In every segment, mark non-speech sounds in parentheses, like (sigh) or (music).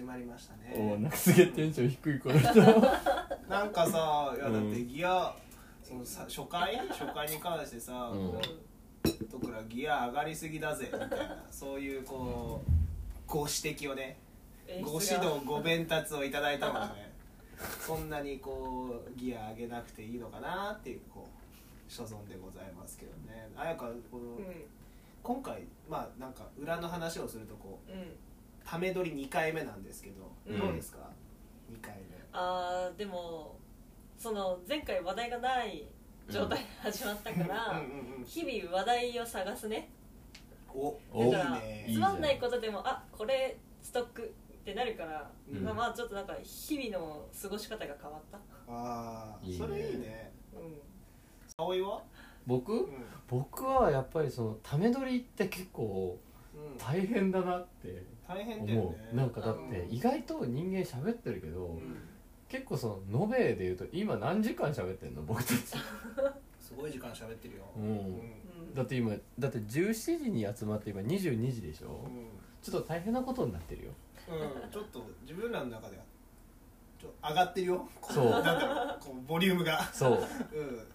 始まりましたおねなんかすげえテンション低いこの人。(laughs) なんかさいやだうん。ってギア、そのさ初回？(laughs) 初回に関してさ、うん。とくらギア上がりすぎだぜみたいな。そういうこうご指摘をねご指導ご鞭達をいただいたのでねそんなにこうギア上げなくていいのかなっていうこう所存でございますけどね。あやかこの、うん。今回まあなんか裏の話をするとこううんため撮り2回目なんですけど、うん。どうですか？2回あーでもその前回話題がない状態で始まったか目ら、うん日々話題を探すね。おおいいだからねいいつまんないことでもあこれストックってなるから、うん。まあまあちょっとなんか日々の過ごし方が変わった。ああそれいいね。うん。葵は？僕？うん。僕はやっぱりそのため撮りって結構うん大変だなって大変だよ思ねう。なんかだってうん意外と人間喋ってるけど、うん。結構その延べで言うと今何時間喋ってんの？僕たち、(laughs) すごい時間喋ってるよ。うん。うん。うんだって今だって17時に集まって今22時でしょ、うん。ちょっと大変なことになってるよ。うん。ちょっと自分らの中ではちょ上がってるよ。そう。(laughs) なんだろうこうボリュームが。そう、うん。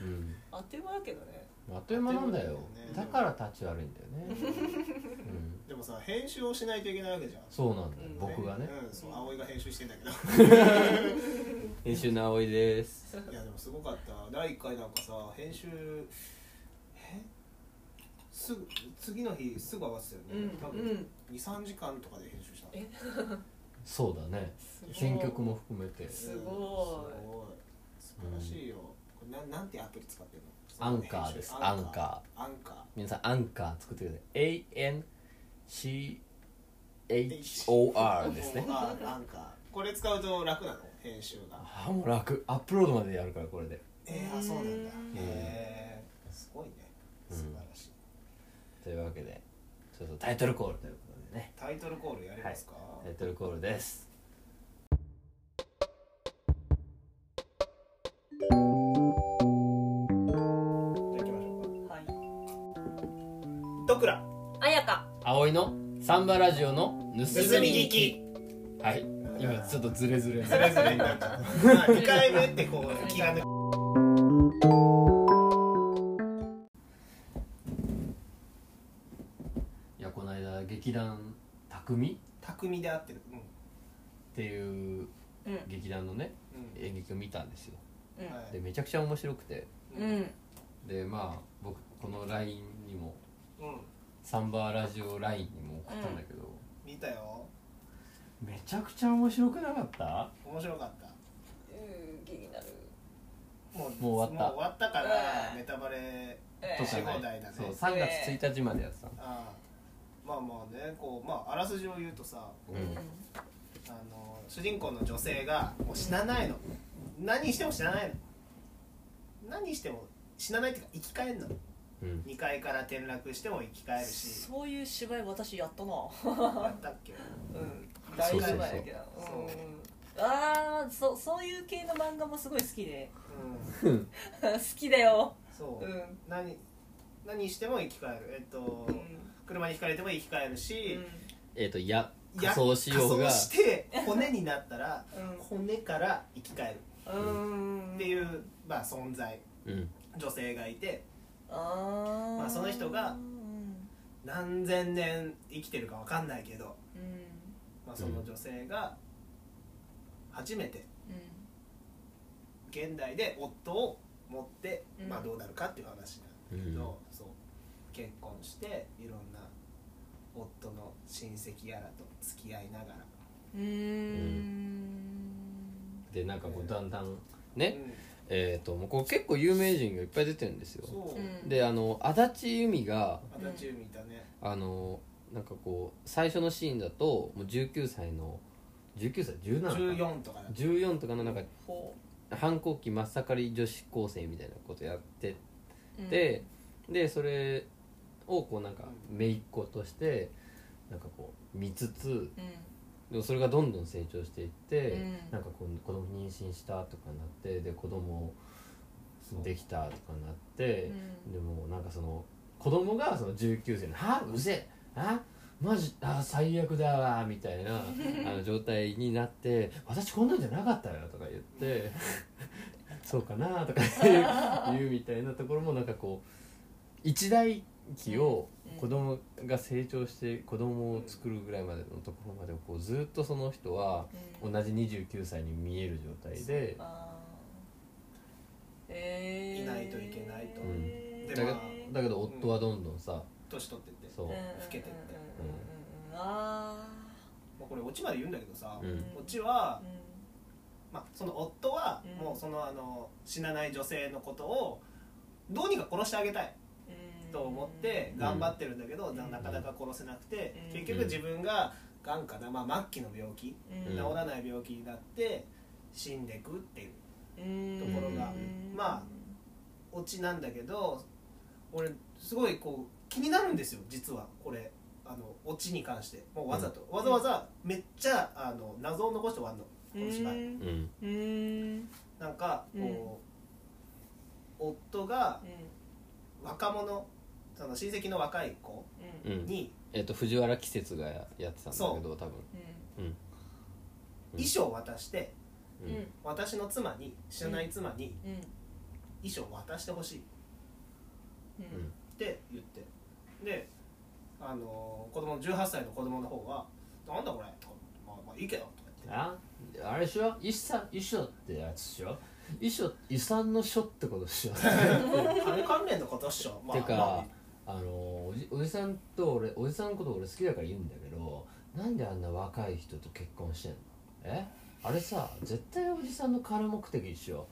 うん、あっという間だけどねあっという間なんだよ。だよね。だからタッチ悪いんだよね、(laughs) うん、でもさ編集をしないといけないわけじゃん。そうなんだようん。僕がね。うんそう葵が編集してんだけど。(laughs) 編集の葵です。いやでもすごかった。第1回なんかさ編集え？すぐ次の日すぐ上がってたようんね、多分うん。23時間とかで編集したえ？そうだね。選曲も含めて。すごい。うんすごい。素晴らしいよ、これななんてアプリ使ってるの？アンカーです。アンカー。アンカー。皆さんアンカー作ってください。ANCHOR ですね。あアンカー。これ使うと楽なの？編集が。あもう楽。アップロードまでやるからこれで。えー、あそうなんだ。うん。へえすごいね。うん。素晴らしい、というわけでちょっとタイトルコールということでね。タイトルコールやりますか、タイトルコールです葵のサンバラジオの盗み聞き。はい。今ちょっとズレズレ。ズレズレになっちゃった。まあ2回目ってこう気が抜くいやこの間劇団匠？匠で合ってる。うん。っていううん劇団のねうん。演劇を見たんですよ。うん。はいでめちゃくちゃ面白くて。うん。でまあ僕この LINE にもうんサンバラジオ LINE にも送ったんだけど、見たよ。めちゃくちゃ面白くなかった？面白かった。うん気になる。もうもう終わった。もう終わったからうん。ネタバレとかね放題だね。そう3月1日までやってたの、ああまあまあねこうまああらすじを言うとさうん。あの主人公の女性がもう死なないの。何しても死なないの。何しても死なないっていうか生き返るの。うん2階から転落しても生き返るし。そういう芝居私やったな。やったっけ？うん。だいぶ前だけど。そうそうう。ん。ああそそういう系の漫画もすごい好きで。うん。(laughs) 好きだよ。そう、うん。何何しても生き返る。えっと、うん。車にひかれても生き返るし、えっ、とやや仮装しようが。仮装して骨になったらうん。骨から生き返る。うん。っていう、まあ、存在。うん。女性がいてあーまあその人がうん何千年生きてるか分かんないけど、うんまあ、その女性が初めて現代で夫を持って、うんまあ、どうなるかっていう話なんだけど、そう。結婚していろんな夫の親戚やらと付き合いながら、うん。うん。でなんかこうだんだんうね、んえっ、ともうこれ結構有名人がいっぱい出てるんですよ。であの足立由美が足立由美いたね、あのなんかこう最初のシーンだともう19歳の19歳17かな？14とかだった14とかのなんかほ反抗期真っ盛り女子高生みたいなことやってうて、でそれをこうなんか姪っ子としてなんかこう見つつうんでもそれがどんどん成長していって、うん。なんかこう子供妊娠したとかなってで子供できたとかなって、でもなんかその子供がその19歳の「はあうぜえあマジあ最悪だわみたいな (laughs) あの状態になって「私こんなんじゃなかったよ」とか言って「(laughs) そうかな」とか言うみたいなところもなんかこう一代記を子供が成長して子供を作るぐらいまでのところまでこうずっとその人はうん。同じ29歳に見える状態でいないといけないと。うん。でだけどまあだけど夫はどんどんさ年取ってってそう。老けてってうんうんうん。うんあまあこれオチまで言うんだけどさ、うん。オチはー、うん。まあ、その夫はうん。もうそのあの死なない女性のことをどうにか殺してあげたい。うんと思って頑張ってるんだけど、うん。ななかなか殺せなくて、うん。結局自分ががんかな、まあ、末期の病気、うん。治らない病気になって死んでくっていううん。ところがうん。まあオチなんだけど俺すごいこう気になるんですよ実はこれ。あのオチに関して。もうわざと、わざわざめっちゃあの謎を残して終わるの。この芝居。なんかこう、夫が若者その親戚の若い子うん。うんにえっと藤原季節がやってたんだけど多分。うん。うん。衣装を渡して、うん。うん私の妻に知らない妻にうん。衣装を渡してほしい。っうん。て言って。であの子供の18歳の子供の方は「なんだこれ?」とか「まあまあいいけど」とか言って。あ？あれでしょ？遺産遺書ってやつでしょ？遺書遺産の書ってことでしょ？(laughs) 金関連のことっしょ、まあ、てか、まあのおじおじさんと俺おじさんのこと俺好きだから言うんだけどなんであんな若い人と結婚してんの？え？あれさ絶対おじさんの金目的一緒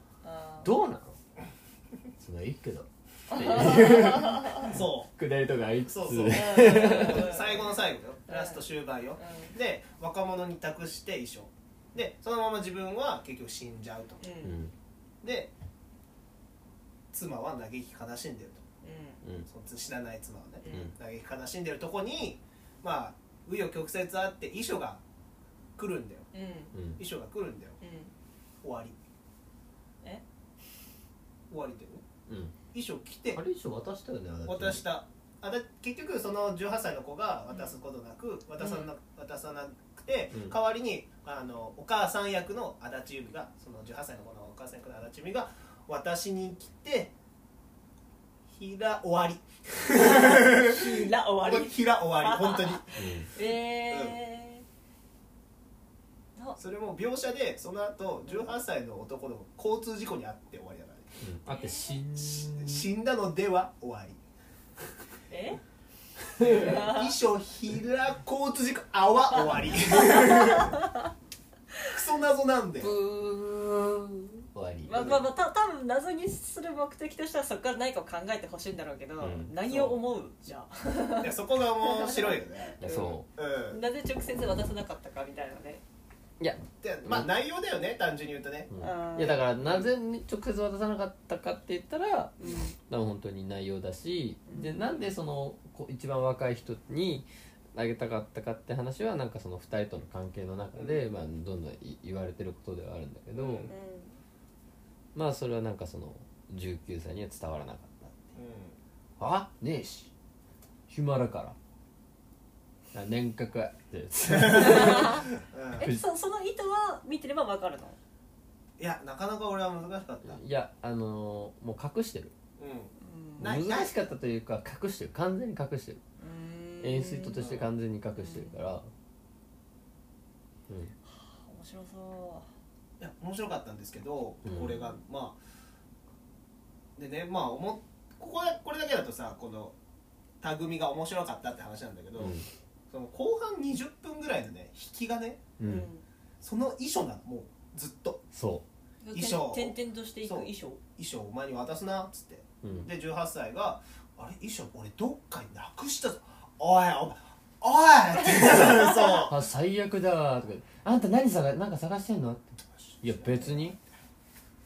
どうなの？そのいいけど。あ (laughs) そくだりとかあいつ。つそうそう。うんう最後の最後よ。ラスト終盤よ。で若者に託して衣装でそのまま自分は結局死んじゃうと。うん。ううん。んで妻は嘆き悲しんでると。うんその知らない妻はねうん。嘆き悲しんでるとこにまあ紆余曲折あって遺書が来るんだよ。うん。うん。うん遺書が来るんだよ。終わり。え？終わりだよねうん。遺書来て。あれ一緒渡したよね渡した。あだ結局その18歳の子が渡すことなく渡さな,、渡さなくて、うん。代わりにあのお母さん役の足立由美がその18歳の子のお母さん役の足立由美が私に来てひら終わり。ひら終わり。ひら終わり本当に。えー。なそれも描写でその後18歳の男の交通事故に遭って終わりだからね。うん。あって死ん死んだのでは終わり。え？(laughs) 衣装ひら交通事故あわ終わり。(laughs) クソ謎なんでブー終わりまあまあまあた多分謎にする目的としてはそこから何かを考えてほしいんだろうけど、うん何を思うじゃあいや (laughs) そこが面白いよね。そう。ん。なぜ直接渡さなかったかみたいなね。ういやでまあ内容だよね単純に言うとね。うん。あーいやだからなぜ直接渡さなかったかって言ったらうん。多分本当に内容だしでなんでそのこ一番若い人にあげたかったかって話はなんかその2人との関係の中で、まあ、どんどんい言われてることではあるんだけど、うんまあそれはなんかその19歳には伝わらなかったう。あねえし。暇だから。あ年賀かって。(laughs) えそその意図は見てれば分かるの？いやなかなか俺は難しかった。いやあのーもう隠してる。うん。難しかったというか隠してる。完全に隠してる。うん。演出意図として完全に隠してるから。うん。面白そいや面白かったんですけど、うん。これがまあでねまあ思っここでこれだけだとさこのタグみが面白かったって話なんだけど、その後半20分ぐらいのね引きがねう、うん。その遺書なのもうずっと。そ衣装転々としていくそう。衣装遺書お前に渡すなっつって。う、うん、で18歳が「あれ？遺書俺どっかになくしたぞ。おいお前おい!」ってそう (laughs) あ最悪だわとかあんた何探なんか探してんのっていや別に。い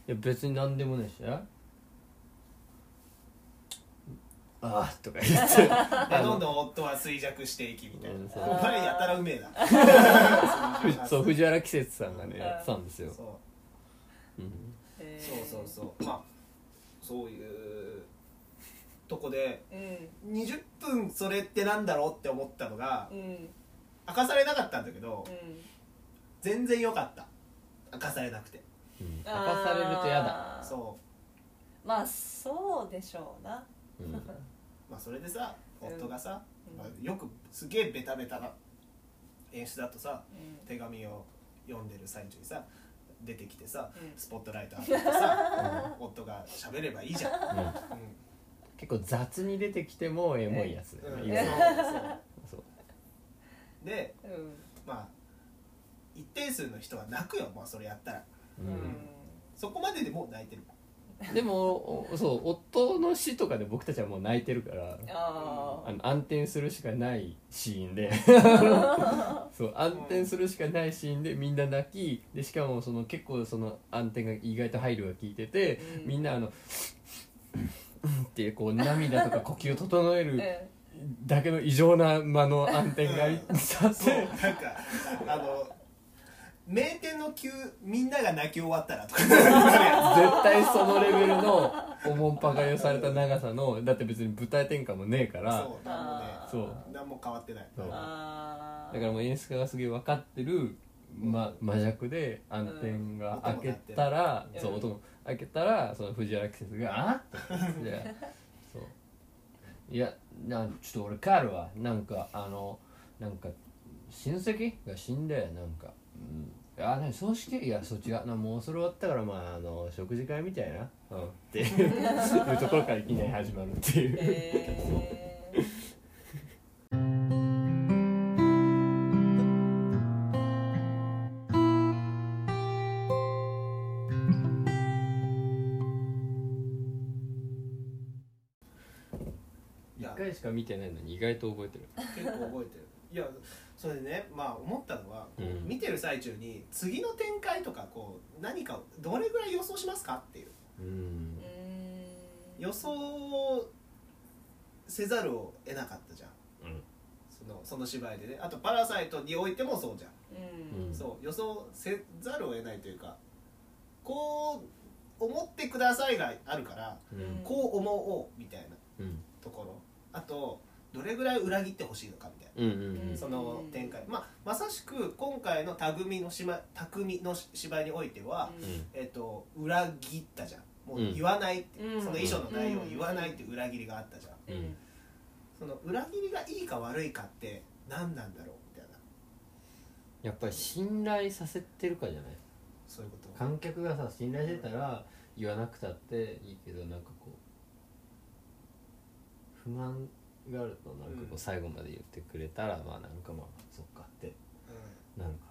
や別に何でもないし。あ (laughs) あーとか言って。(laughs) でどんどん夫は衰弱していきみたいな。お前やたらうめえな。(laughs) そう藤原季節さんがねうんやってたんですよ、そう。うん、そうそうそう。まあそういうとこでうん。20分それってなんだろうって思ったのがうん。明かされなかったんだけどうん。全然良かった明かされなくて。うん。明かされると嫌だ、あーそまあそうでしょうな。うん。う (laughs) まあそれでさうん。夫がさ、うん。まあよくすげえベタベタな演出だとさうん。手紙を読んでる最中にさ出てきてさうん。スポットライト当ててさ夫が喋ればいいじゃん、うん。うん。結構雑に出てきてもエモいやつだよね、うん。そうそう。そう。でうん。まあ一定数の人は泣くよもうそれやったら。ううん。んそこまででもう泣いてる。でもおそう夫の死とかで僕たちはもう泣いてるからああの暗転するしかないシーンで。(laughs) そう暗転するしかないシーンでみんな泣きでしかもその結構その暗転が意外と配慮が効いてて、うん。みんなあのってこう涙とか呼吸を整える (laughs) えだけの異常な間の暗転がさそうせなんかあの名店の急みんなが泣き終わったらとか絶対そのレベルのおもんぱがよされた長さのだって別に舞台転換もねえかつら。そうなんもね。そう。何も変わってない。だからもう演出家がすげえ分かってる、ま、魔弱で暗転が開けたら、うんそう音も開けたらその藤原季節が「あっ!」って言ってそう。いやなちょっと俺帰るわ。なんかあのなんか親戚が死んでなんか、うん、あ何葬式いやそっちがなもうそれ終わったからまああの食事会みたいな、うん、っていう。(laughs) ところからいきなり始まるっていう、えー。いや。一回しか見てないのに意外と覚えてる。結構覚えてるいやそれでねまあ思ったのは、こううん。見てる最中に次の展開とかこう何かをどれぐらい予想しますかっていう。うん。うん。予想せざるを得なかったじゃん。うん。そのその芝居でね。あと「パラサイト」においてもそうじゃん。うん。うん。そう予想せざるを得ないというかこう思ってくださいがあるからうん。こう思おうみたいなうん。ところ。あとどれぐらい裏切ってほしいのかみたいな。うんうんうん。その展開、まあ、まさしく今回の匠のしま匠の芝居においては、えっと裏切ったじゃん。もう言わないって、うん。その遺書の内容を言わないっていう裏切りがあったじゃん、うん。その裏切りがいいか悪いかって何なんだろうみたいな。やっぱり信頼させてるかじゃない？そういうこと。観客がさ信頼してたら言わなくたっていいけどなんかこう不満があるとなんかこう最後まで言ってくれたらまあなんかまあそっかってうなるか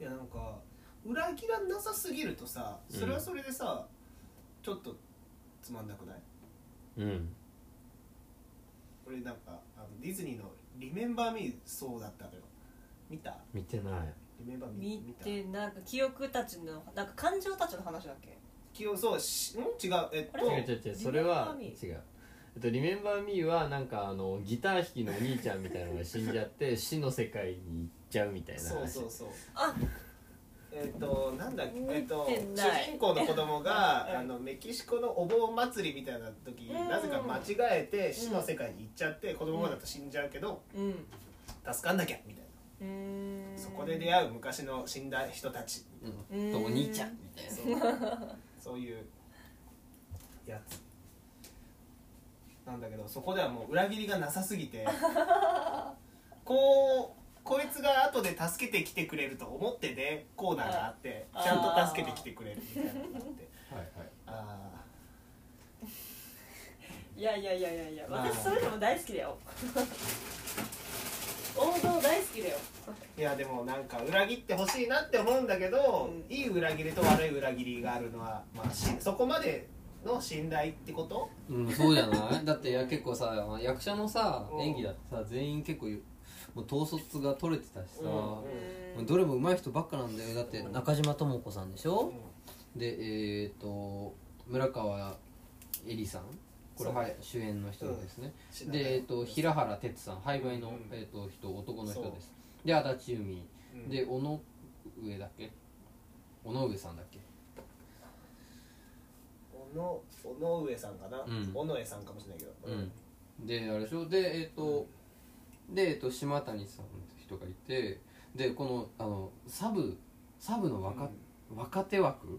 ん、いやなんか裏切らなさすぎるとさそれはそれでさ、ちょっとつまんなくない？なうん。俺なんかあのディズニーの「リメンバー・ミー」そうだったのよ。見た？見てない。リメンバー・ミー見てなんか記憶たちのなんか感情たちの話だっけ？記憶そうしん？違う。えっあと違う違う違う。それは違うえっと「リメンバー・ミー」はなんかあのギター弾きのお兄ちゃんみたいなのが死んじゃって (laughs) 死の世界に行っちゃうみたいな話。そうそうそう。あえっ、となんだっけえっ、と見てない。主人公の子供がうんあのメキシコのお盆祭りみたいな時うん。なぜか間違えて死の世界に行っちゃって子供だと死んじゃうけどうん。助かんなきゃみたいな。うー。んそこで出会う昔の死んだ人たち。うん。とお兄ちゃんみたいな。そう。そういうやつなんだけどそこではもう裏切りがなさすぎて (laughs) こうこいつが後で助けてきてくれると思ってねコーナーがあってあちゃんと助けてきてくれるみたいなのがあって。はいはいあいやいやいやいやいやまあ。私そういうのも大好きだよ。王道大好きだよ。ーいやでもなんか裏切ってほしいなって思うんだけど、うん。いい裏切りと悪い裏切りがあるのは、まあ、しそこまでの信頼ってこと？うん、そうじゃない？(laughs) だっていや結構さ役者のさうん。演技だってさ全員結構もう統率が取れてたしさ、うんどれも上手い人ばっかなんだよ。だって中島智子さんでしょ、でえっ、と村川恵里さん？これはい主演の人ですね、うん。で、えー、と平原哲さん。廃売の、うん。えー、と人男の人です。で足立由美。うん。で小野上だっけ？小野上さんだっけ？の尾上さんかな、うん。尾上さんかもしれないけど、うん、であれでしょ？でえっ、と、で、えっと島谷さんって人がいてでこのあのサブサブの若,、若手枠？うん。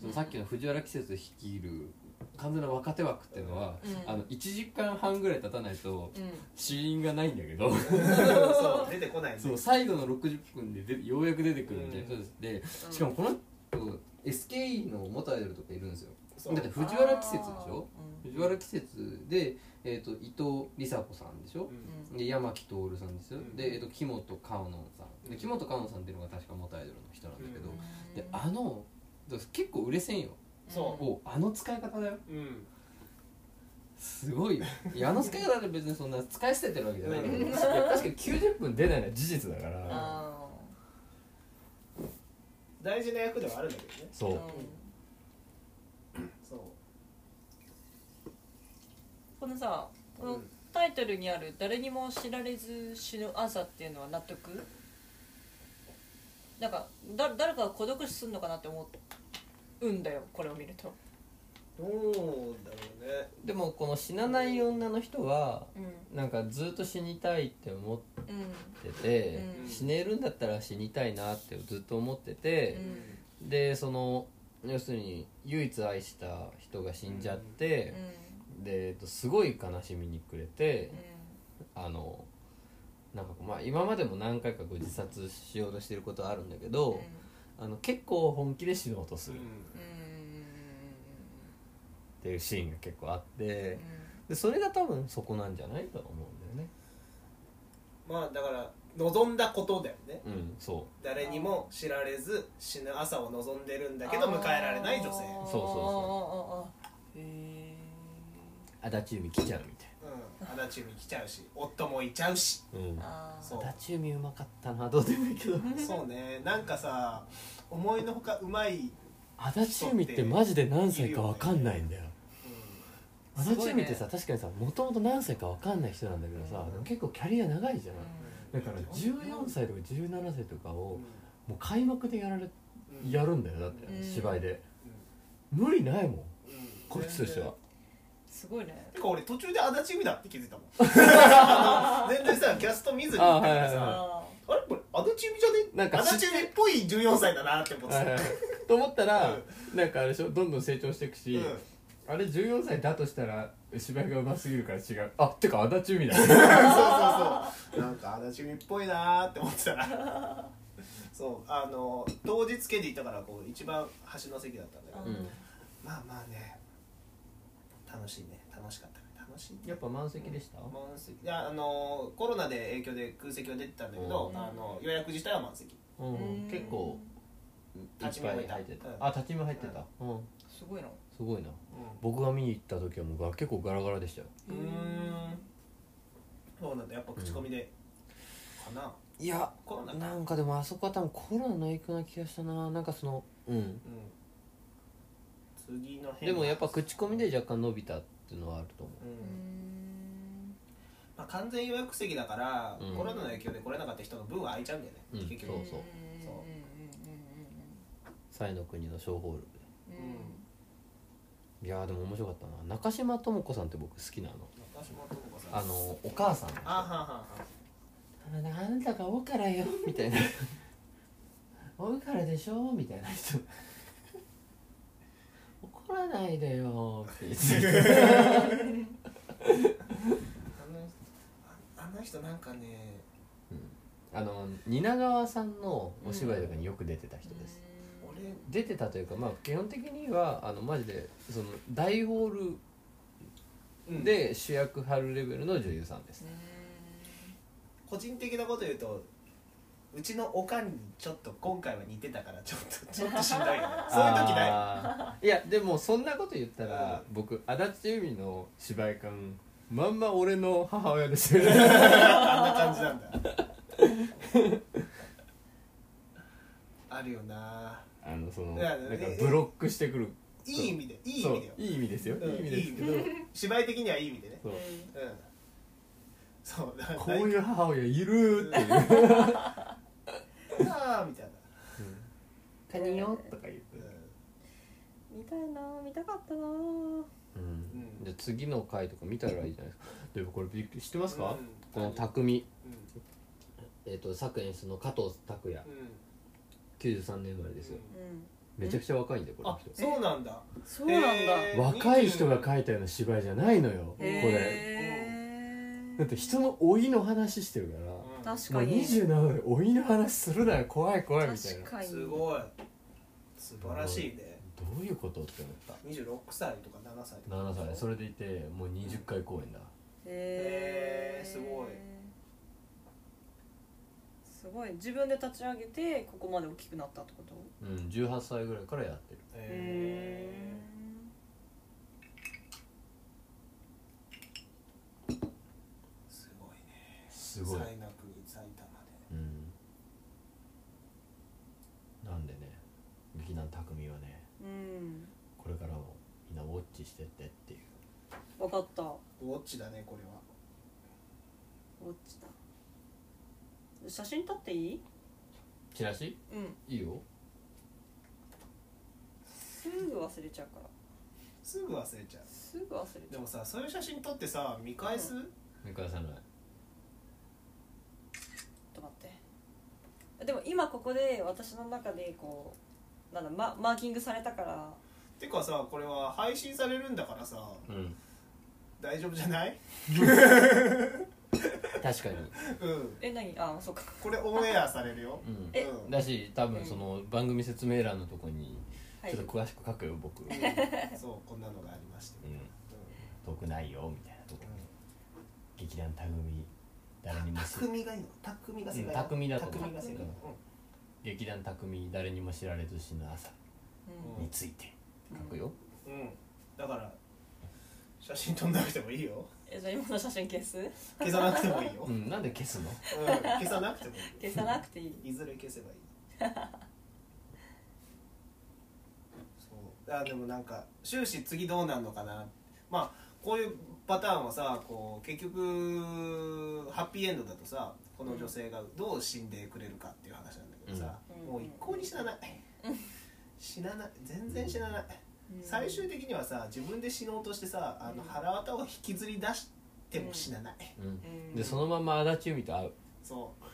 そのさっきの藤原季節率いる完全な若手枠っていうのは、うん。あの1時間半ぐらい経たないとうん。死因がないんだけど。そう出てこないんでそう最後の60分ででようやく出てくるみたいなうん人でしかもこの人 SKE の元アイドルとかいるんですよだって藤原季節でしょ？うん。藤原季節で、えー、と伊藤梨紗子さんでしょ？うん。で山木徹さんですよ、うん。で、えー、と木本香音さん。で木本香音さんっていうのが確か元アイドルの人なんだけど、うん。であの結構売れ線よ。そおあの使い方だよ。うん。すごいよ。いやあの使い方で別にそんな使い捨ててるわけじゃない。確かに90分出ないのは事実だから。あ大事な役ではあるんだけどね。そう、ーうん。そうこのさこのタイトルにある「誰にも知られず死ぬ朝」っていうのは納得？なんかだ誰かが孤独死するのかなって思うんだよこれを見ると。どうだろうね。でもこの死なない女の人はうん。なんかずっと死にたいって思っうんてて、うん。死ねるんだったら死にたいなってずっと思ってうて、ん。でその要するに唯一愛した人が死んじゃって、でえっとすごい悲しみに暮れて、あのなんかこうまあ今までも何回かこう自殺しようとしてることはあるんだけど、あの結構本気で死のうとする。っうん。ていうシーンが結構あってでそれが多分そこなんじゃないとは思うんだよね。まあだから望んだことだよね。うんそ誰にも知られず死ぬ朝を望んでるんだけど迎えられない女性。そうそうあーあーあー。へう足立由美来ちゃうみたいうん。足立由美来ちゃうし夫もいちゃうし。な、うん。ーあー。そう。足立由美うまかったなどうでもいいけど。(laughs) そうね。なんかさ思いのほかうまい、足立由美ってマジで何歳か分かんないんだよ。う足立由美ってさ確かにさもともと何歳か分かんない人なんだけどさ、でも結構キャリア長いじゃん、だから14歳とか17歳とかをんもう開幕でやられうん。やるんだよだって、うん。芝居で。うん。無理ないもん。うん。こいつとしてはすごいね。てか俺途中で足立由美だって気づいたもん。(laughs) あの全然さキャスト見ずに。行ったからさあはいはい。ああれこれ足立由美じゃね？なんか足立由美っぽい14歳だなって思ってた、はいはいと思ったら、なんかあれでしょどんどん成長していくし、うん。あれ14歳だとしたら芝居がうますぎるから違う。あてか足立由美だ。(laughs) そうそうそう。なんか足立由美っぽいなーって思ってたら。(laughs) そうあの当日券で行ったからこう一番端の席だったんだけど、うん。まあまあね楽しいね。楽しかったね。楽しいやっぱ満席でした、満席。いやあのコロナで影響で空席は出てたんだけど、うん。あの予約自体は満席。うん。うん。結構立ち見もいた。ぱい入ってた、うんあ立ち見入ってた、うん。すごいな。すごいな。う僕が見に行った時はもうが結構ガラガラでしたよ。んうん。そうなんだ。やっぱ口コミで、かな。いやコロナか。なんかでもあそこは多分コロナの影響な気がしたな。なんかそのうん。うん次の辺でもやっぱ口コミで若干伸びたっていうのはあると思う。ん。うん。まあ、完全予約席だから、うん。コロナの影響で来れなかった人の分は空いちゃうんだよね、うん。結局。そうそう。う。ん西の国の小ホール。でうん。うんうんいやーでも面白かったな。中島智子さんって僕好きなの。中島智子さん。あのお母さん。あはははあなあなたがおからよみたいな。(laughs) おからでしょみたいな人ないでよって言って。あのああの人なんかねあの蜷川さんのお芝居とかによく出てた人です、俺出てたというかまあ基本的にはあのマジでその大ホールで主役張るレベルの女優さんです、個人的なこと言うとうちのおかんにちょっと今回は似てたからちょっと (laughs) ちょっとしんどいよね。(laughs) そういう時ない。いやでもそんなこと言ったら、僕足立由美の芝居感まんま俺の母親ですよね。(laughs) あんな感じなんだ。あるよな。あのそのいやなんかえブロックしてくる。いい意味でいい意味だよ。いい意味ですよ、うん。いい意味ですけど。いい意芝居的にはいい意味でね。そう。うん。そう。こういう母親いるっていうああみたいな「他人よ」とか言って。うん似たいな見たかったなうん。ん。じゃあ次の回とか見たらいいじゃないですか。(laughs) でもこれびっくり知ってますか、うん。この匠。うん。えっ、と作演出の加藤拓也。うん。93年生まれですよ。うん。めちゃくちゃ若いんだよこのあ人そうなんだ。そうなんだ。若い人が書いたような芝居じゃないのよこれ。へだって人の老いの話してるから確かに。27で老いの話するなよ。怖い怖いみたいな。確かに。すごい。素晴らしいね。どういうことって思った？26歳とか7歳とか。7歳。それでいてもう20回公演だ。へへーすごい。すごい。自分で立ち上げてここまで大きくなったってこと？うん18歳ぐらいからやってる。へー。すごいね。すごい。最なくに埼玉でうんなんでね劇団匠はねうんこれからもみんなウォッチしてってっていう。分かった。ウォッチだねこれは。ウォッチだ。写真撮っていい？チラシ？うん。いいよ。すぐ忘れちゃうから。すぐ忘れちゃう。すぐ忘れちゃう。でもさそういう写真撮ってさ見返す、見返さない。ちょっと待って。でも今ここで私の中でこうなんだママーキングされたからてかさこれは配信されるんだからさうん。大丈夫じゃない？(laughs) 確かに。うん。え何？あそうか。これオンエアされるよ。うん。えうん。だし多分その番組説明欄のとこにはい。ちょっと詳しく書くよ僕、うん、うんそうこんなのがありまして、うん。遠くないよみたいなとこ劇団匠誰にも知匠がいいの？匠が世界うん匠だと思う。匠が世界劇団匠誰にも知られず死ぬ朝うん。について書くよ、うん、うん、だから写真撮んなくてもいいよ。えじゃあ今の写真消す？消さなくてもいいよ、うん、うん、なんで消すの？消さなくてもいいよ。消さなくていい。いずれ消せばいい。そう。あでもなんか終始次どうなんのかな？まあこういうパターンはさこう結局ハッピーエンドだとさこの女性がどう死んでくれるかっていう話なんだけどさ、うん。もう一向に死なない死なない全然死なない、うん。最終的にはさ自分で死のうとしてさあのうん。腹渡を引きずり出しても死なない、うん。うん。でそのまま足立由美と会う。そう。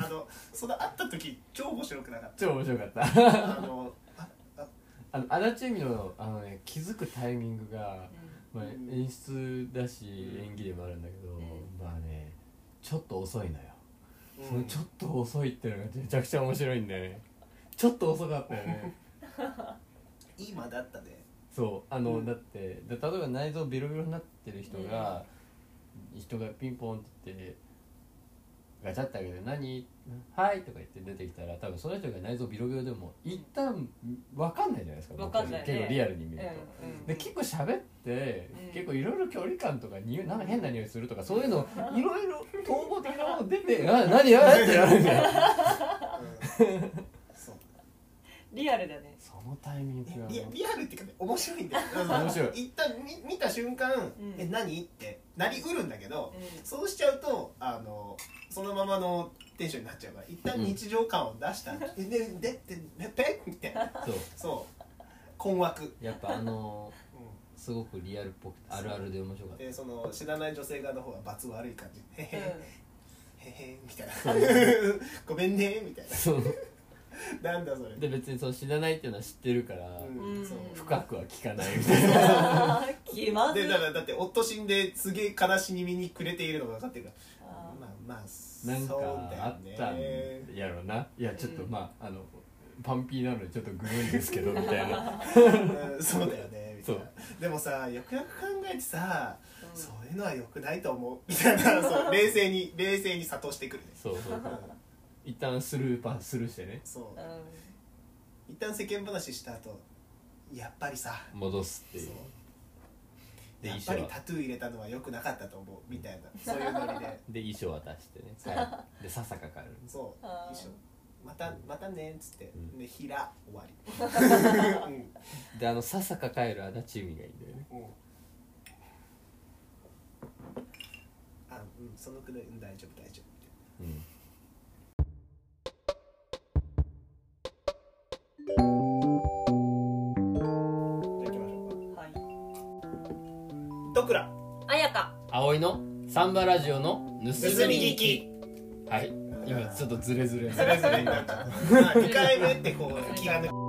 であのその会った時超面白くなかっ超面白かった。たあのあの足立由美のあの、ね、気づくタイミングが、まあ、うん。演出だし演技でもあるんだけど、ん。まあねちょっと遅いのよ、そうん。のちょっと遅いっていうのがめちゃくちゃ面白いんだよね。ちょっと遅かったよね (laughs) (laughs) 今だったね。そうあの、うん。だってで例えば内臓ビロビロになってる人が、人がピンポンって言ってガチャって開けて「何？はい」とか言って出てきたら多分その人が内臓ビロビロでも一旦分かんないじゃないですかわかんないね。結構リアルに見ると。うんうんで結構喋って、うん。結構いろいろ距離感とかになんか変な匂いするとかそういうの (laughs) いろいろ統合的なもの出て「(laughs) あ何？あってなるんだようん。そう。リアルだね。そのタイミングがリリアルっていうかね面白いんだよ。(laughs) 面白い。一旦見見た瞬間ん「え何?」ってなりうるんだけどうそうしちゃうとあのそのままのテンションになっちゃうから一旦日常感を出した「えででででペッ」みたいな。そう。そう。困惑。やっぱあの (laughs) うすごくリアルっぽくてあるあるで面白かっんでその知らない女性側の方が罰悪い感じ「へん。へへ。へ」みたいな「(laughs) ごめんね」みたいな (laughs) なんだそれ。で別にその知らないっていうのは知ってるから、うん。そう深くは聞かないみたいな。うん気まずいでだからだって夫死んですげえ悲しみに暮れているのが分かってるから。あー。まあまあなんかそうだよあったんねやろな。いやちょっとうん。まああのパンピーなのでちょっとグロいんですけどみたいな。うん。(laughs) そうだよねみたいな。そう。でもさよくよく考えてさ、うん。そういうのはよくないと思う。みたいなそう冷静に冷静に諭してくるね、そうそう。うん一旦スルーパススルーしてね。そう。う一旦世間話した後やっぱりさ戻すっていそう。うでやっ衣装はぱりタトゥー入れたのは良くなかったと思うみたいな。そういうノリで。(laughs) で衣装渡してね。はいでささかかる。そう。あー。一緒またまたねっつって、うん。でひら終わり。(laughs) うん。であのささか帰る足立由美がいいんだよね。うん。あうんそのくらいうん大丈夫大丈夫うんじゃあはい。ドクラ。あやか。葵のサンバラジオの盗み聞き。はい。今ちょっとズレズレ。ズレズレになっちゃった。(laughs) 回目ってこう気が抜け